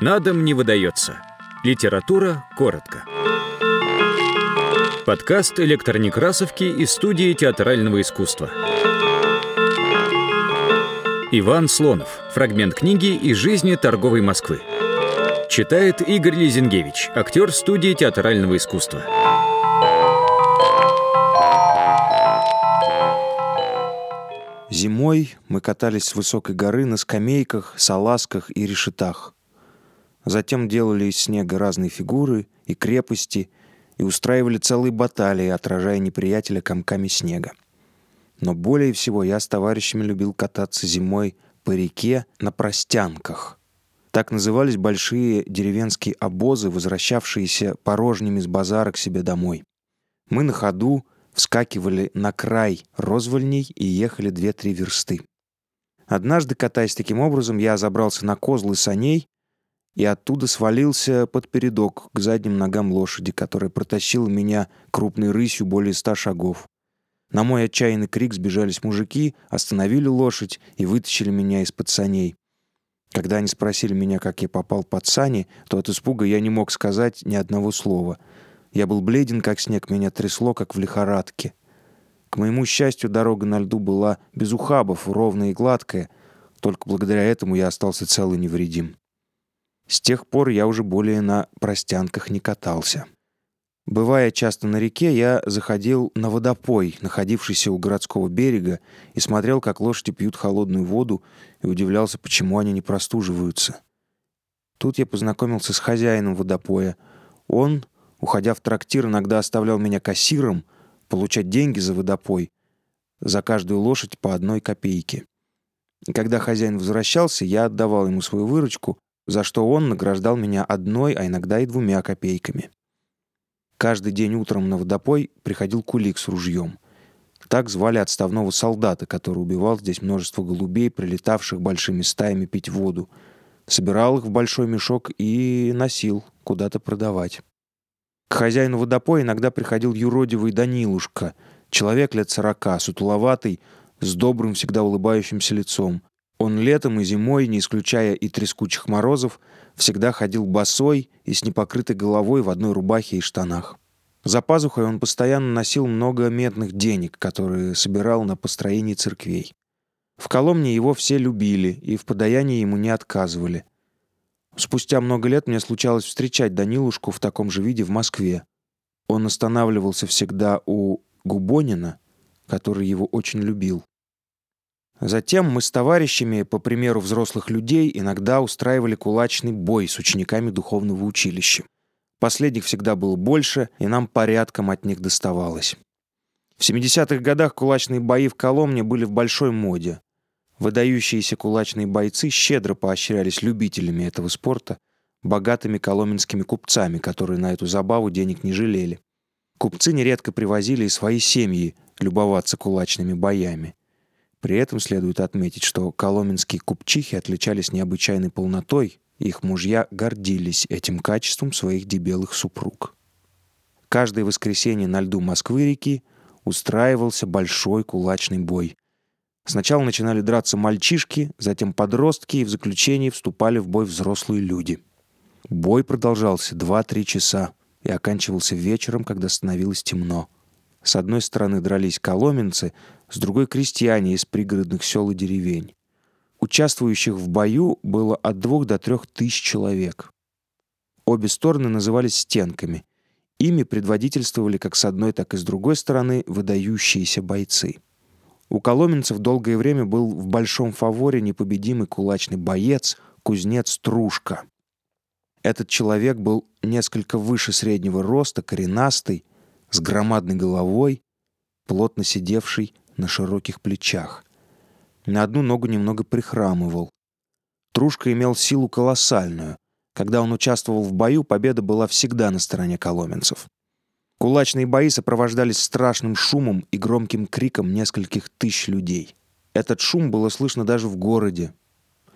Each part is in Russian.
На дом не выдается. Литература коротко. Подкаст электронекрасовки из студии театрального искусства. Иван Слонов. Фрагмент книги из жизни торговой Москвы. Читает Игорь Лизингевич, актер студии театрального искусства. Зимой мы катались с высокой горы на скамейках, салазках и решетах. Затем делали из снега разные фигуры и крепости и устраивали целые баталии, отражая неприятеля комками снега. Но более всего я с товарищами любил кататься зимой по реке на простянках. Так назывались большие деревенские обозы, возвращавшиеся порожними с базара к себе домой. Мы на ходу вскакивали на край розвольней и ехали две-три версты. Однажды, катаясь таким образом, я забрался на козлы саней и оттуда свалился под передок к задним ногам лошади, которая протащила меня крупной рысью более ста шагов. На мой отчаянный крик сбежались мужики, остановили лошадь и вытащили меня из-под саней. Когда они спросили меня, как я попал под сани, то от испуга я не мог сказать ни одного слова. Я был бледен, как снег, меня трясло, как в лихорадке. К моему счастью, дорога на льду была без ухабов, ровная и гладкая. Только благодаря этому я остался цел и невредим. С тех пор я уже более на простянках не катался. Бывая часто на реке, я заходил на водопой, находившийся у городского берега, и смотрел, как лошади пьют холодную воду, и удивлялся, почему они не простуживаются. Тут я познакомился с хозяином водопоя. Он, уходя в трактир, иногда оставлял меня кассиром, получать деньги за водопой, за каждую лошадь по одной копейке. И когда хозяин возвращался, я отдавал ему свою выручку, за что он награждал меня одной, а иногда и двумя копейками. Каждый день утром на водопой приходил кулик с ружьем. Так звали отставного солдата, который убивал здесь множество голубей, прилетавших большими стаями пить воду. Собирал их в большой мешок и носил куда-то продавать. К хозяину водопоя иногда приходил юродивый Данилушка, человек лет сорока, сутуловатый, с добрым, всегда улыбающимся лицом. Он летом и зимой, не исключая и трескучих морозов, всегда ходил босой и с непокрытой головой в одной рубахе и штанах. За пазухой он постоянно носил много медных денег, которые собирал на построении церквей. В Коломне его все любили и в подаянии ему не отказывали. Спустя много лет мне случалось встречать Данилушку в таком же виде в Москве. Он останавливался всегда у Губонина, который его очень любил. Затем мы с товарищами, по примеру взрослых людей, иногда устраивали кулачный бой с учениками духовного училища. Последних всегда было больше, и нам порядком от них доставалось. В 70-х годах кулачные бои в Коломне были в большой моде. Выдающиеся кулачные бойцы щедро поощрялись любителями этого спорта, богатыми коломенскими купцами, которые на эту забаву денег не жалели. Купцы нередко привозили и свои семьи любоваться кулачными боями. При этом следует отметить, что коломенские купчихи отличались необычайной полнотой, их мужья гордились этим качеством своих дебелых супруг. Каждое воскресенье на льду Москвы-реки устраивался большой кулачный бой. Сначала начинали драться мальчишки, затем подростки, и в заключении вступали в бой взрослые люди. Бой продолжался 2-3 часа и оканчивался вечером, когда становилось темно. С одной стороны дрались коломенцы, с другой — крестьяне из пригородных сел и деревень. Участвующих в бою было от двух до трех тысяч человек. Обе стороны назывались «стенками». Ими предводительствовали как с одной, так и с другой стороны выдающиеся бойцы. У коломенцев долгое время был в большом фаворе непобедимый кулачный боец, кузнец Трушка. Этот человек был несколько выше среднего роста, коренастый, с громадной головой, плотно сидевший на широких плечах. На одну ногу немного прихрамывал. Трушка имел силу колоссальную. Когда он участвовал в бою, победа была всегда на стороне коломенцев. Кулачные бои сопровождались страшным шумом и громким криком нескольких тысяч людей. Этот шум было слышно даже в городе.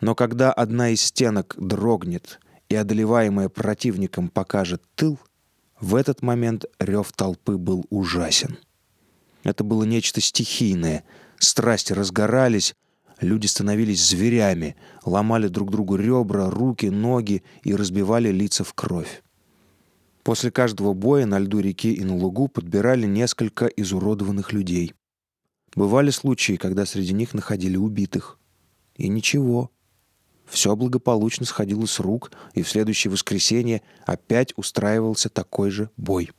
Но когда одна из стенок дрогнет и одолеваемая противником покажет тыл — в этот момент рев толпы был ужасен. Это было нечто стихийное. Страсти разгорались, Люди становились зверями, ломали друг другу ребра, руки, ноги и разбивали лица в кровь. После каждого боя на льду реки и на лугу подбирали несколько изуродованных людей. Бывали случаи, когда среди них находили убитых. И ничего. Все благополучно сходило с рук, и в следующее воскресенье опять устраивался такой же бой.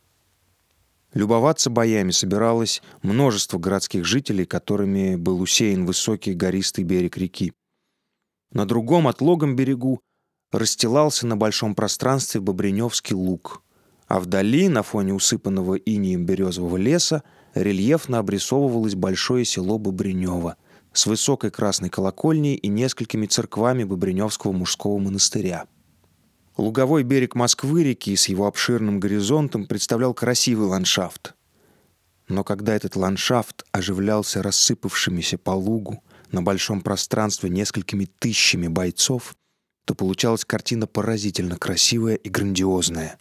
Любоваться боями собиралось множество городских жителей, которыми был усеян высокий гористый берег реки. На другом отлогом берегу расстилался на большом пространстве Бобреневский луг, а вдали, на фоне усыпанного инием березового леса, рельефно обрисовывалось большое село Бобренево с высокой красной колокольней и несколькими церквами Бобреневского мужского монастыря. Луговой берег Москвы-реки с его обширным горизонтом представлял красивый ландшафт. Но когда этот ландшафт оживлялся рассыпавшимися по лугу на большом пространстве несколькими тысячами бойцов, то получалась картина поразительно красивая и грандиозная.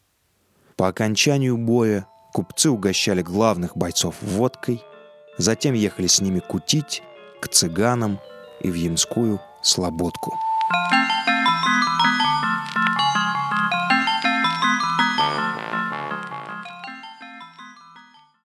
По окончанию боя купцы угощали главных бойцов водкой, затем ехали с ними кутить к цыганам и в Ямскую слободку.